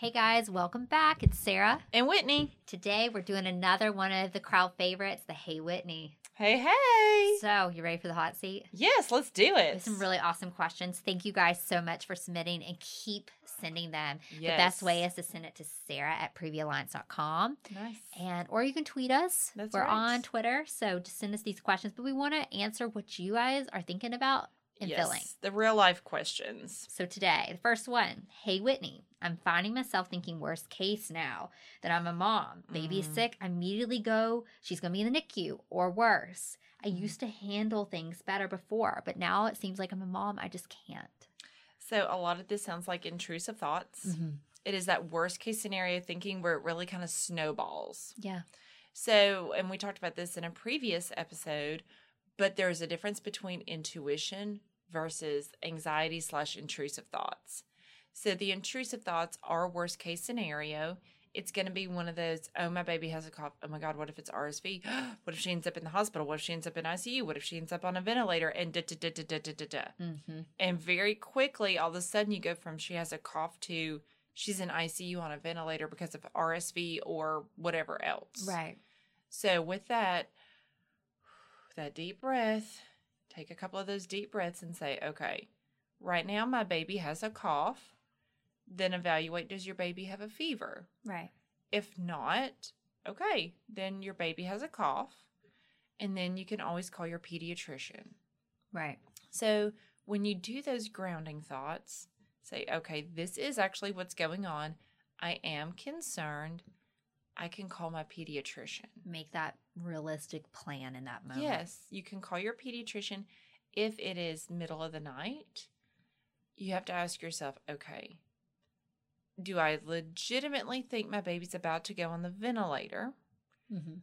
Hey guys, welcome back. It's Sarah. And Whitney. Today we're doing another one of the crowd favorites, the Hey Whitney. Hey, hey. So, you ready for the hot seat? Yes, let's do it. Some really awesome questions. Thank you guys so much for submitting and keep sending them. yes. The best way is to send it to Sarah at previalliance.com. nice. And or you can tweet us. That's We're right. on Twitter. So just send us these questions. But we want to answer what you guys are thinking about and yes, feeling. the real life questions. So today, the first one, hey Whitney, I'm finding myself thinking worst case now that I'm a mom. Baby is Mm. sick, I immediately go, she's gonna be in the NICU or worse. I Mm. used to handle things better before, but now it seems like I'm a mom, I just can't. So a lot of this sounds like intrusive thoughts. Mm-hmm. It is that worst case scenario thinking where it really kind of snowballs. Yeah. So, and we talked about this in a previous episode, but there's a difference between intuition versus anxiety slash intrusive thoughts. So the intrusive thoughts are worst case scenario. It's going to be one of those, oh, my baby has a cough. Oh my God, what if it's RSV? what if she ends up in the hospital? What if she ends up in ICU? What if she ends up on a ventilator? And da da da da da da da da. Mm-hmm. And very quickly, all of a sudden, you go from she has a cough to she's in ICU on a ventilator because of RSV or whatever else. Right. So with that, that deep breath, take a couple of those deep breaths and say, okay, right now my baby has a cough. Then evaluate does your baby have a fever? Right. If not, okay, then your baby has a cough. And then you can always call your pediatrician. Right. So when you do those grounding thoughts, say, okay, this is actually what's going on. I am concerned. I can call my pediatrician. Make that realistic plan in that moment. Yes, you can call your pediatrician if it is middle of the night. You have to ask yourself, okay, do I legitimately think my baby's about to go on the ventilator? Mm-hmm.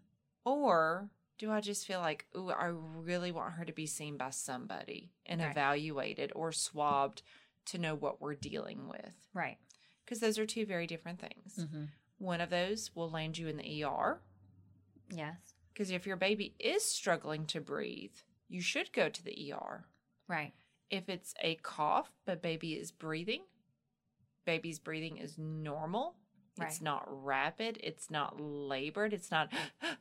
Or do I just feel like, oh, I really want her to be seen by somebody and Right. evaluated or swabbed to know what we're dealing with? Right. Because those are two very different things. Mm-hmm. One of those will land you in the ER. Yes. Because if your baby is struggling to breathe, you should go to the ER. Right. If it's a cough, but baby is breathing, baby's breathing is normal. Right. It's not rapid. It's not labored. It's not.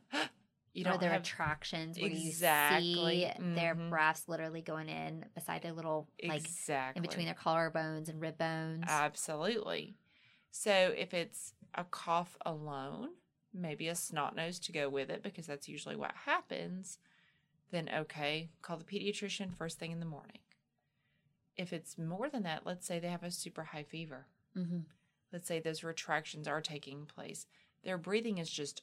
You or don't their have retractions where Exactly. you see their Mhm. breaths literally going in beside their little like exactly in between their collarbones and rib bones. Absolutely. So if it's a cough alone, maybe a snot nose to go with it because that's usually what happens, then okay, call the pediatrician first thing in the morning. If it's more than that, let's say they have a super high fever. mm-hmm. Let's say those retractions are taking place. Their breathing is just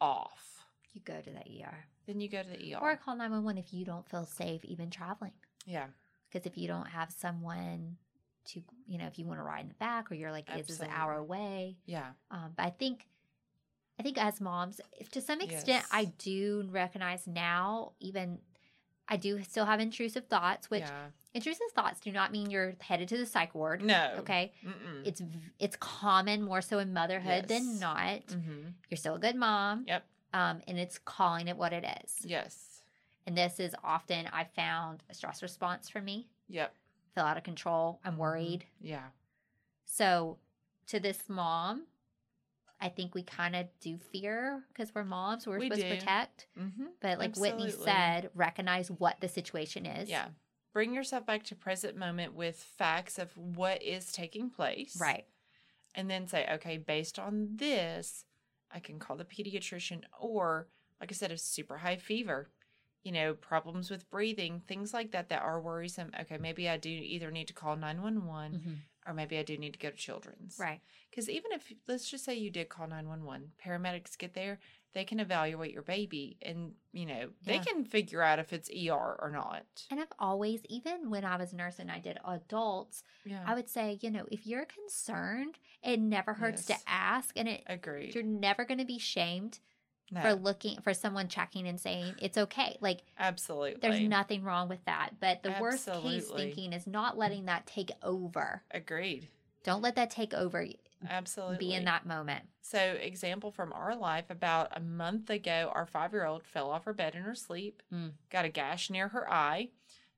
off. You go to the ER Then you go to the ER. or call nine one one if you don't feel safe even traveling. yeah, Because if you don't have someone to, you know, if you want to ride in the back or you're like, this is an Absolutely. hour away. yeah, Um, but I think, I think as moms, if to some extent, Yes. I do recognize now, even I do still have intrusive thoughts, which yeah. intrusive thoughts do not mean you're headed to the psych ward. No. Okay. Mm-mm. It's it's common more so in motherhood than not. mm-hmm. You're still a good mom. Yep. Um, and it's calling it what it is. Yes. And this is often I found a stress response for me. Yep. Feel out of control. I'm worried. Yeah. So to this mom, I think we kind of do fear because we're moms. We're We supposed do. to protect. Mm-hmm. But like Whitney said, recognize what the situation is. Yeah. Bring yourself back to present moment with facts of what is taking place. Right. And then say, okay, based on this, I can call the pediatrician or like I said, a super high fever, you know, problems with breathing, things like that that are worrisome. Okay, maybe I do either need to call 911 Mhm. or maybe I do need to go to children's. Right. Because even if, let's just say you did call 911, paramedics get there, they can evaluate your baby and, you know, they Yeah. can figure out if it's ER or not. And I've always, even when I was a nurse and I did adults, Yeah. I would say, you know, if you're concerned, it never hurts Yes. to ask, and it Agreed. you're never going to be shamed No, for looking for someone checking and saying it's okay. Like absolutely. there's nothing wrong with that. But the worst case thinking is not letting that take over. Agreed. Don't let that take over. Absolutely. Be in that moment. So, example from our life about a month ago, our five year old fell off her bed in her sleep, Mm. got a gash near her eye.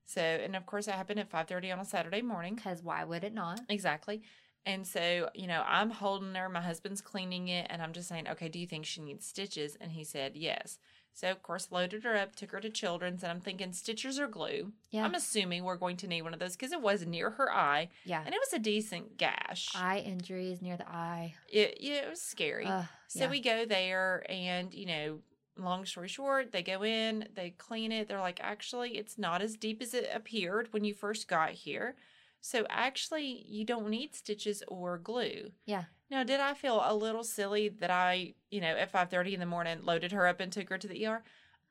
So, and of course, that happened at 5:30 on a Saturday morning. Because why would it not? Exactly. And so, you know, I'm holding her, my husband's cleaning it, and I'm just saying, okay, do you think she needs stitches? And he said, yes. So, of course, loaded her up, took her to children's, and I'm thinking stitches or glue. Yeah. I'm assuming we're going to need one of those because it was near her eye yeah. and it was a decent gash. Eye injuries near the eye. it, yeah, it was scary. Ugh, so yeah. we go there, and, you know, long story short, they go in, they clean it. They're like, actually, it's not as deep as it appeared when you first got here. So, actually, you don't need stitches or glue. Yeah. Now, did I feel a little silly that I, you know, at five thirty in the morning, loaded her up and took her to the ER?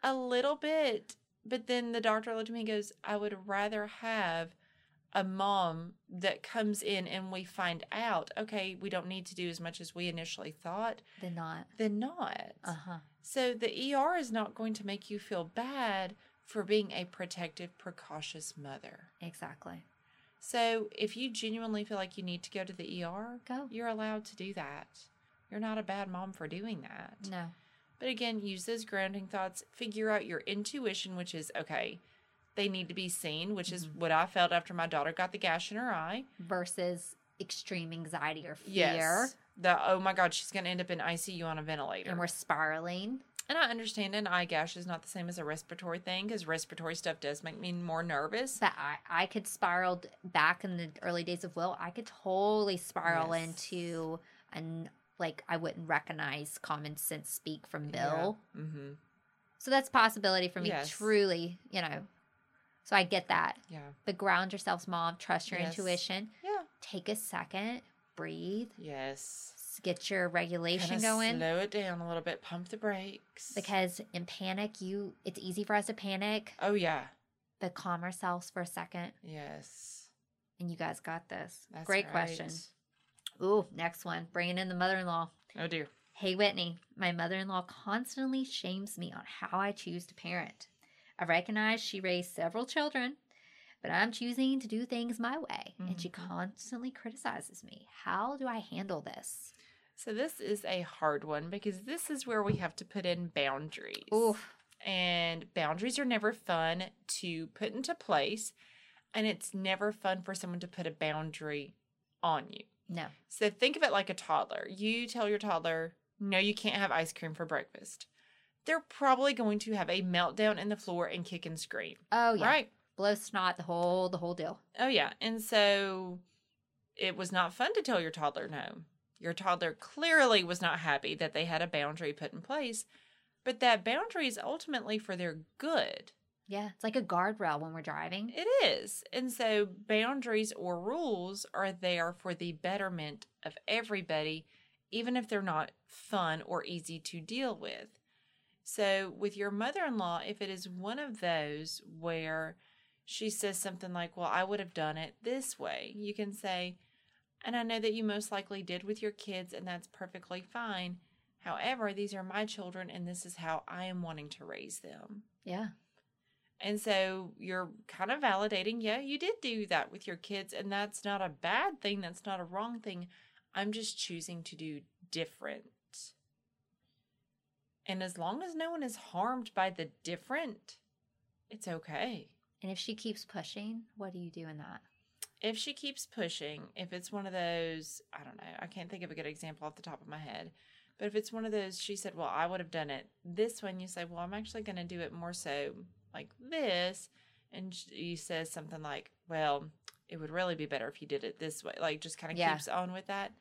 A little bit, but then the doctor looked at me and goes, "I would rather have a mom that comes in and we find out, okay, we don't need to do as much as we initially thought, They're not. than not." Uh huh. So the ER is not going to make you feel bad for being a protective, precautious mother. Exactly. So if you genuinely feel like you need to go to the ER, Go. you're allowed to do that. You're not a bad mom for doing that. No. But again, use those grounding thoughts. Figure out your intuition, which is okay, they need to be seen, which is Mhm. what I felt after my daughter got the gash in her eye. Versus extreme anxiety or fear. Yes. The oh my God, she's going to end up in ICU on a ventilator. And we're spiraling. And I understand an eye gash is not the same as a respiratory thing because respiratory stuff does make me more nervous. But I, I could spiral back in the early days of Will. I could totally spiral Yes. into and like I wouldn't recognize common sense speak from Bill. Mm-hmm. So that's a possibility for me. Yes. Truly, you know. So I get that. Yeah. But ground yourselves, mom. Trust your Yes. intuition. Yeah. Take a second. Breathe. Yes. Get your regulation Kinda going. Slow it down a little bit. Pump the brakes. Because in panic, you it's easy for us to panic, Oh yeah. but calm ourselves for a second. Yes. And you guys got this. That's Great right. question. Ooh, next one. Bringing in the mother in law. Oh dear. Hey, Whitney, my mother in law constantly shames me on how I choose to parent. I recognize she raised several children, but I'm choosing to do things my way, and she Mhm. constantly criticizes me. How do I handle this? So this is a hard one because this is where we have to put in boundaries. Ooh, And boundaries are never fun to put into place, and it's never fun for someone to put a boundary on you. no. So think of it like a toddler. You tell your toddler, no, you can't have ice cream for breakfast. They're probably going to have a meltdown in the floor and kick and scream. Oh yeah, Right? blow snot, the whole the whole deal. Oh, yeah. And so it was not fun to tell your toddler no. Your toddler clearly was not happy that they had a boundary put in place, but that boundary is ultimately for their good. Yeah, it's like a guardrail when we're driving. It is. And so boundaries or rules are there for the betterment of everybody, even if they're not fun or easy to deal with. So, with your mother in law, if it is one of those where she says something like, Well, I would have done it this way, you can say, And I know that you most likely did with your kids, and that's perfectly fine. However, these are my children, and this is how I am wanting to raise them. Yeah, And so you're kind of validating, yeah, you did do that with your kids, and that's not a bad thing. That's not a wrong thing. I'm just choosing to do different. And as long as no one is harmed by the different, it's okay. and if she keeps pushing, what do you do in that? If she keeps pushing, if it's one of those, I don't know, I can't think of a good example off the top of my head, but if it's one of those, she said, Well, I would have done it this one, you say, Well, I'm actually going to do it more so like this. And she says something like, Well, it would really be better if you did it this way. Like, just kind of Yeah. keeps on with that.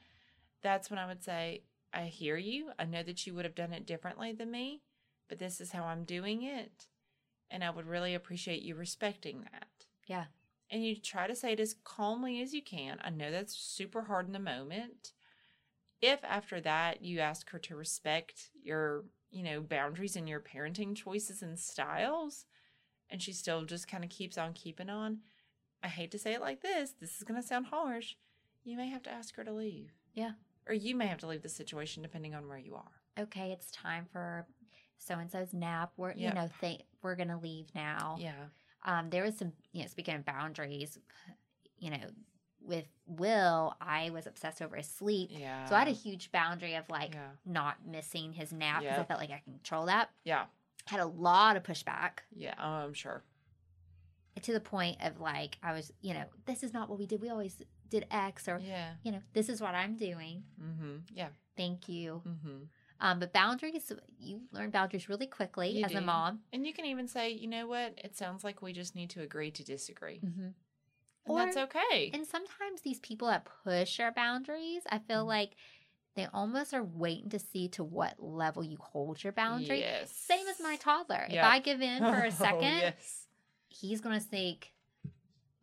That's when I would say, I hear you. I know that you would have done it differently than me, but this is how I'm doing it. And I would really appreciate you respecting that Yeah, and you try to say it as calmly as you can. I know that's super hard in the moment. If after that you ask her to respect your, you know, boundaries and your parenting choices and styles, and she still just kind of keeps on keeping on, I hate to say it like this, this is going to sound harsh. You may have to ask her to leave. Yeah. Or you may have to leave the situation depending on where you are. okay, it's time for so and so's nap. We're you know th- we're gonna leave now. Yeah. Um, there was some you know speaking of boundaries, you know, with Will, I was obsessed over his sleep. Yeah. So I had a huge boundary of like Yeah. not missing his nap because I felt like I can control that. Yeah. Had a lot of pushback Yeah. Oh, I'm sure. to the point of like I was, you know, this is not what we did. We always did X or Yeah. you know, this is what I'm doing. Mm-hmm. Yeah. Thank you. Mm-hmm. Um, but boundaries, you learn boundaries really quickly You as a mom. And you can even say, you know what? It sounds like we just need to agree to disagree. Mm-hmm. And that's okay. And sometimes these people that push our boundaries, I feel Mhm. like they almost are waiting to see to what level you hold your boundary. Yes. Same as my toddler. If I give in for a Oh, second, yes. he's going to think,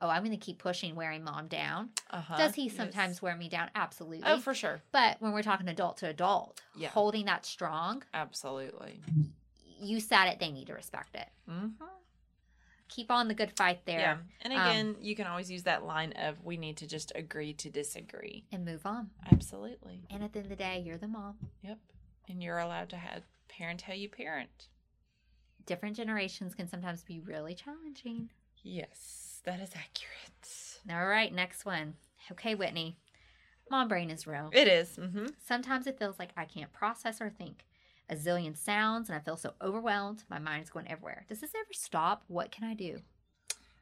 oh, I'm going to keep pushing wearing mom down. Uh-huh. Does he Yes. sometimes wear me down? Absolutely. Oh, for sure. but when we're talking adult to adult, Yeah. holding that strong, Absolutely. you said it, they need to respect it. Mm-hmm. Keep on the good fight there Yeah. And Um, again, you can always use that line of we need to just agree to disagree. and move on. Absolutely. And at the end of the day, you're the mom. Yep. And you're allowed to have parent how you parent. Different generations can sometimes be really challenging. Yes, that is accurate. All right, next one. Okay, Whitney. Mom brain is real. It is. Mm-hmm. Sometimes it feels like I can't process or think. A zillion sounds, and I feel so overwhelmed. My mind's going everywhere. Does this ever stop? What can I do?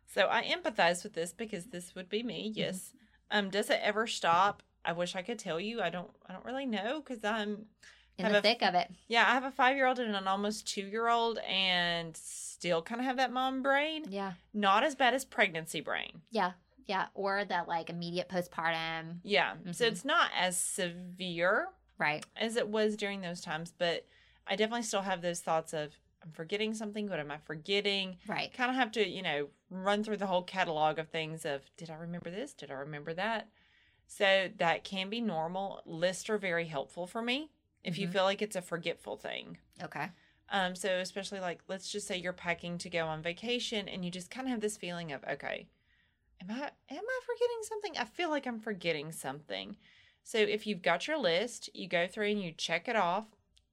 So I empathize with this because this would be Mm-hmm. me. Yes. Um. Does it ever stop? I wish I could tell you. I don't. I don't really know because I'm. In the a- thick of it. Yeah, I have a five year old and an almost two year old, and still kind of have that mom brain. Yeah. Not as bad as pregnancy brain. Yeah. Yeah. Or that like immediate postpartum. Yeah. So Mhm. it's not as severe Right. as it was during those times, but I definitely still have those thoughts of I'm forgetting something. What am I forgetting? Right. Kind of have to, you know, run through the whole catalog of things of did I remember this? Did I remember that? So that can be normal. Lists are very helpful for me if you Mhm. feel like it's a forgetful thing. Okay. Um, so especially like let's just say you're packing to go on vacation and you just kind of have this feeling of, okay, am I am I forgetting something? I feel like I'm forgetting something. So if you've got your list, you go through and you check it off.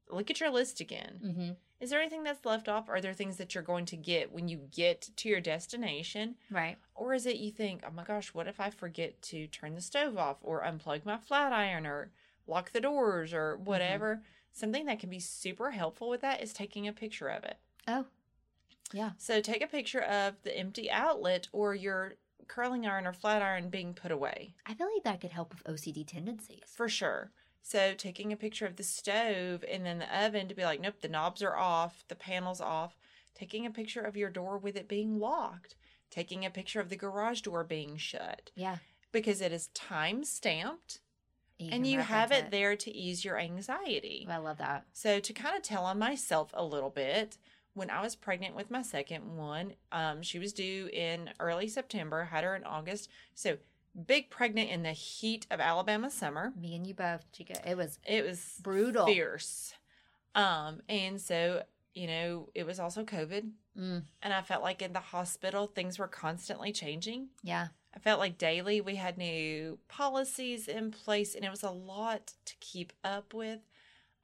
Look at your list again. Mm-hmm. Is there anything that's left off? Are there things that you're going to get when you get to your destination? Right. Or is it you think, oh my gosh, what if I forget to turn the stove off or unplug my flat iron or lock the doors or mm-hmm. whatever? Something that can be super helpful with that is taking a picture of it. Oh. Yeah. So take a picture of the empty outlet or your curling iron or flat iron being put away I feel like that could help with OCD tendencies. for sure. So taking a picture of the stove and then the oven to be like, nope, the knobs are off, the panel's off. Taking a picture of your door with it being locked. Taking a picture of the garage door being shut Yeah. because it is time stamped You and you have it there to ease your anxiety. I love that. So to kind of tell on myself a little bit, when I was pregnant with my second one, um, she was due in early September, had her in August. So big pregnant in the heat of Alabama summer. Me and you both, Chica. It was It was brutal. fierce. Um, and so, you know, it was also COVID. Mm, And I felt like in the hospital, things were constantly changing. yeah. I felt like daily we had new policies in place and it was a lot to keep up with.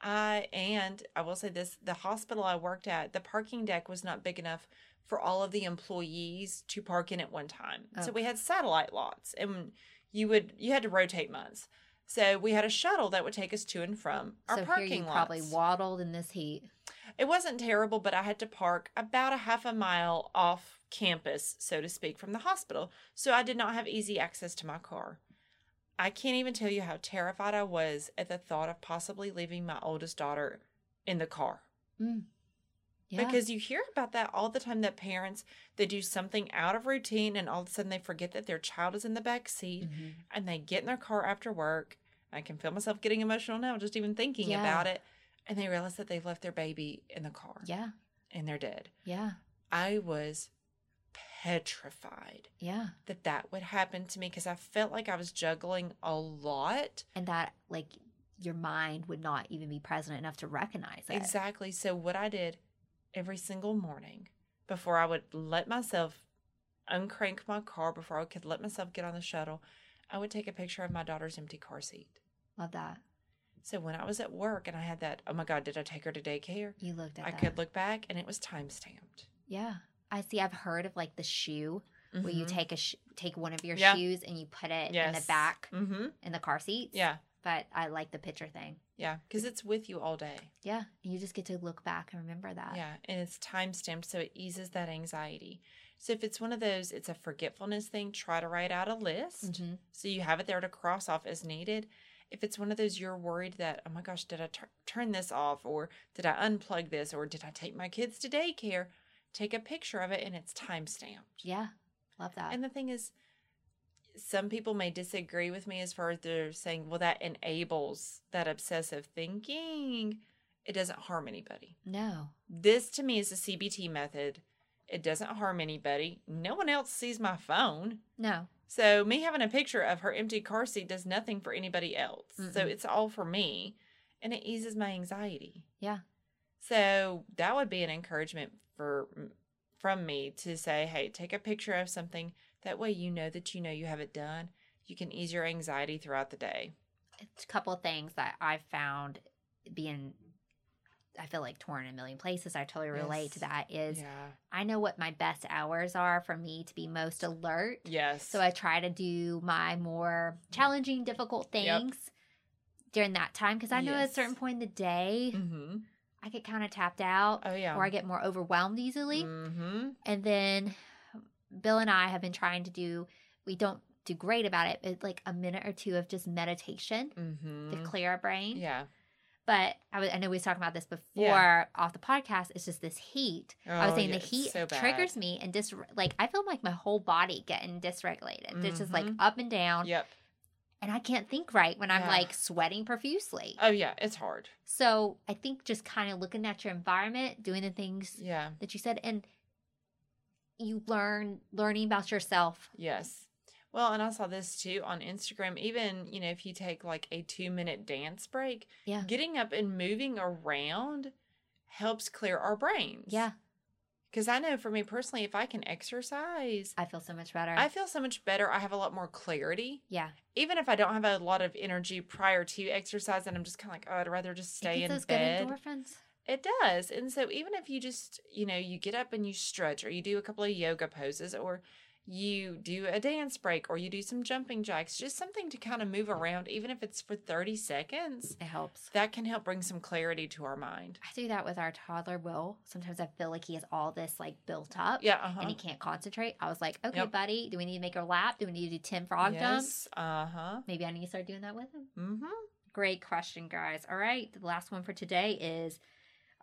I and I will say this, the hospital I worked at, the parking deck was not big enough for all of the employees to park in at one time. So we had satellite lots and you would you had to rotate months. So we had a shuttle that would take us to and from our so parking here you lots. probably waddled in this heat. It wasn't terrible, but I had to park about a half a mile off campus, so to speak, from the hospital. So I did not have easy access to my car. I can't even tell you how terrified I was at the thought of possibly leaving my oldest daughter in the car. Yeah. Because you hear about that all the time that parents they do something out of routine and all of a sudden they forget that their child is in the back seat Mhm. and they get in their car after work. I can feel myself getting emotional now just even thinking Yeah. about it. And they realize that they've left their baby in the car Yeah. and they're dead. Yeah. I was petrified Yeah. that that would happen to me because I felt like I was juggling a lot. And that, like, your mind would not even be present enough to recognize it. Exactly. So, what I did every single morning before I would let myself uncrank my car, before I could let myself get on the shuttle, I would take a picture of my daughter's empty car seat. Love that. So, when I was at work and I had that, oh my God, did I take her to daycare? You looked at I that. could look back and it was time stamped. Yeah. I see. I've heard of like the shoe where you take a sh- take one of your Mm-hmm. Yeah. shoes and you put it in the back Mm-hmm. in the car seats. Yeah. But I like the picture thing. Yeah. Because it's with you all day. Yeah. And you just get to look back and remember that. Yeah, and it's time stamped, so it eases that anxiety. So if it's one of those, it's a forgetfulness thing, try to write out a list Mhm. so you have it there to cross off as needed. If it's one of those you're worried that, oh my gosh, did I turn this off or did I unplug this or did I take my kids to daycare? Take a picture of it and it's time stamped. Yeah. Love that. And the thing is, some people may disagree with me as far as they're saying, well, that enables that obsessive thinking. It doesn't harm anybody. no. This to me is a CBT method. It doesn't harm anybody. No one else sees my phone. No. So me having a picture of her empty car seat does nothing for anybody else. So Mm-mm. it's all for me and it eases my anxiety. Yeah. So that would be an encouragement for from me to say, "Hey, take a picture of something that way you know that you know you have it done. You can ease your anxiety throughout the day." It's a couple of things that I've found being I feel like torn in a million places. I totally relate to that is yeah. I know what my best hours are for me to be most alert. Yes. So I try to do my more challenging, difficult Yep. things during that time because I know at a certain point in the day mm-hmm. I get kind of tapped out Oh yeah. or I get more overwhelmed easily. Mm-hmm. And then Bill and I have been trying to do, we don't do great about it, but like a minute or two of just meditation Mm-hmm. to clear our brain. Yeah. But I, was, I know we was talking about this before Yeah. off the podcast. It's just this heat. I was Oh, saying yeah, the heat so triggers me and dis like I feel like my whole body getting dysregulated. It's just like Mhm. up and down, Yep. and I can't think right when I'm Yeah. like sweating profusely. Oh yeah, it's hard. So I think just kind of looking at your environment, doing the things Yeah. that you said, and you learn learning about yourself. Yes. Well, and I saw this too on Instagram. Even, you know, if you take like a two minute dance break, Yeah. getting up and moving around helps clear our brains. Yeah, Because I know for me personally, if I can exercise, I feel so much better. I feel so much better. I have a lot more clarity. yeah, Even if I don't have a lot of energy prior to exercise, and I'm just kind of like, oh, I'd rather just stay in those bed. good endorphins. It does. And so even if you just, you know, you get up and you stretch or you do a couple of yoga poses or you do a dance break or you do some jumping jacks, just something to kind of move around, even if it's for 30 seconds, It helps. that can help bring some clarity to our mind. I do that with our toddler Will. Sometimes I feel like he has all this like built up. Yeah. Uh-huh. And he can't concentrate. I was like, okay, Yep. buddy, do we need to make a lap? Do we need to do 10 frog jumps? yes. Uh huh. Maybe I need to start doing that with him. Mm hmm. Great question, guys. All right. The last one for today is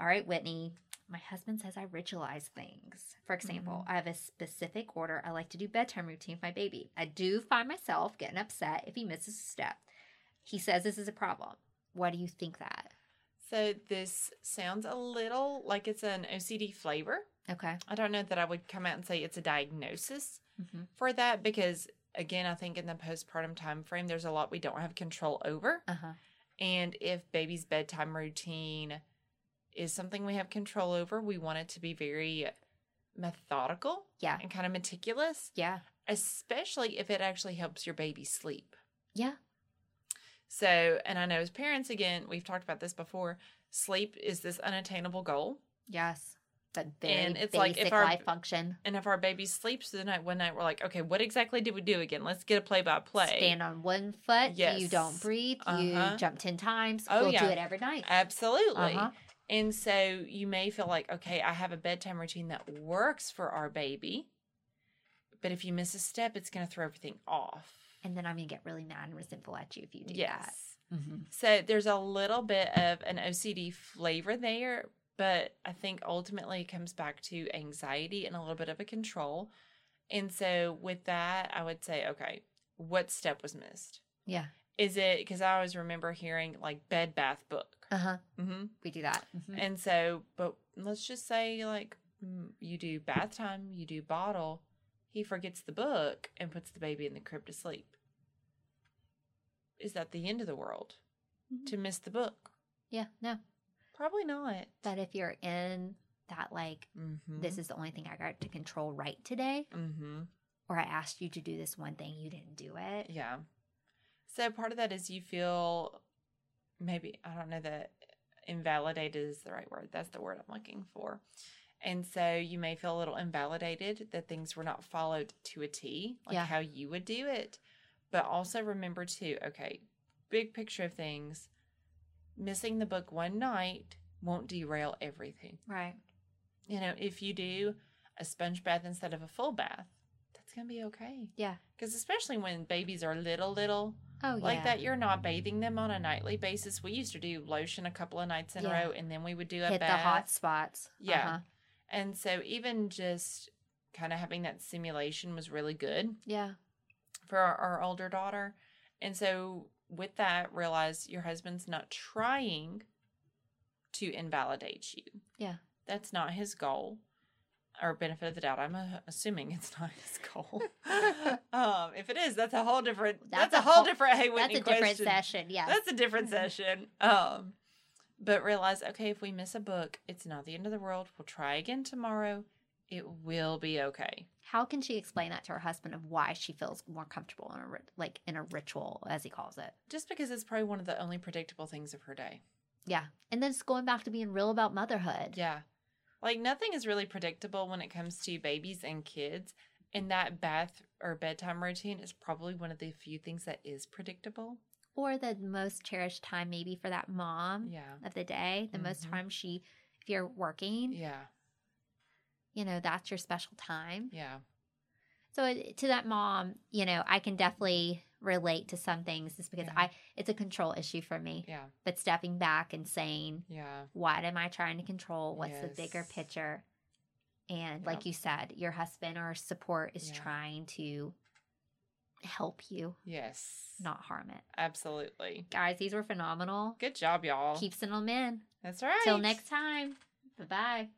All right, Whitney. My husband says I ritualize things. For example, I have a specific order I like to do bedtime routine with my baby. I do find myself getting upset if he misses a step. He says this is a problem. Why do you think that? So this sounds a little like it's an OCD flavor. Okay. I don't know that I would come out and say it's a diagnosis Mm-hmm. for that because again, I think in the postpartum time frame there's a lot we don't have control over. Uh huh. And if baby's bedtime routine is something we have control over, we want it to be very methodical Yeah. and kind of meticulous, Yeah. especially if it actually helps your baby sleep. Yeah. So, and I know as parents, again, we've talked about this before, sleep is this unattainable goal. Yes. That very And it's like if our- life function. And if our baby sleeps the night, one night, we're like, okay, what exactly did we do again? Let's get a play by play. Stand on one foot. You don't breathe. Uh-huh. You jump 10 times. Oh, we'll yeah. do it every night. Absolutely. Uh-huh. And so you may feel like, okay, I have a bedtime routine that works for our baby. But if you miss a step, it's going to throw everything off. And then I'm going to get really mad and resentful at you if you do yes. that. Mm-hmm. So there's a little bit of an OCD flavor there, but I think ultimately it comes back to anxiety and a little bit of a control. And so with that, I would say, okay, what step was missed? Yeah. Is it because I always remember hearing like bed bath book? Uh huh. Mm-hmm. We do that. Mhm. And so, but let's just say like mm, you do bath time, you do bottle, he forgets the book and puts the baby in the crib to sleep. Is that the end of the world Mhm. to miss the book? Yeah. No. Probably not. But if you're in that, like, Mm-hmm. this is the only thing I got to control right today, Mm-hmm. or I asked you to do this one thing, you didn't do it. Yeah. So part of that is you feel maybe I don't know that invalidated is the right word. That's the word I'm looking for. And so you may feel a little invalidated that things were not followed to a T, like Yeah. how you would do it. But also remember too, okay, big picture of things, missing the book one night won't derail everything. Right. You know, if you do a sponge bath instead of a full bath, that's going to be okay. Yeah. Because especially when babies are little, little, Oh, like yeah. that, you're not bathing them on a nightly basis. We used to do lotion a couple of nights in Yeah. a row, and then we would do a Hit bath. the hot spots. Yeah. Uh-huh. And so even just kind of having that simulation was really good Yeah. for our, our older daughter. And so with that, realize your husband's not trying to invalidate you. Yeah. That's not his goal or benefit of the doubt. I'm uh, assuming it's not his goal. um, if it is, that's a whole different. That's, That's a whole whole- different. Hey, That's Whitney a different session. Yeah, That's a different session. Um, but realize, okay, if we miss a book, it's not the end of the world. We'll try again tomorrow. It will be okay. How can she explain that to her husband of why she feels more comfortable in a like in a ritual, as he calls it? Just because it's probably one of the only predictable things of her day. Yeah, and then it's going back to being real about motherhood. Yeah. Like nothing is really predictable when it comes to babies and kids. And that bath or bedtime routine is probably one of the few things that is predictable. Or the most cherished time, maybe for that mom Yeah. of the day. The most Mhm. time she, if you're working, Yeah. you know, that's your special time. Yeah. So to that mom, you know, I can definitely relate to some things just because Yeah. I, it's a control issue for me. Yeah. But stepping back and saying, Yeah. what am I trying to control? What's the bigger picture? And Yep. like you said, your husband or support is Yeah. trying to help you, Yes. not harm it. Absolutely. Guys, these were phenomenal. Good job, y'all. Keep sending them in. That's right. Till next time. Bye bye.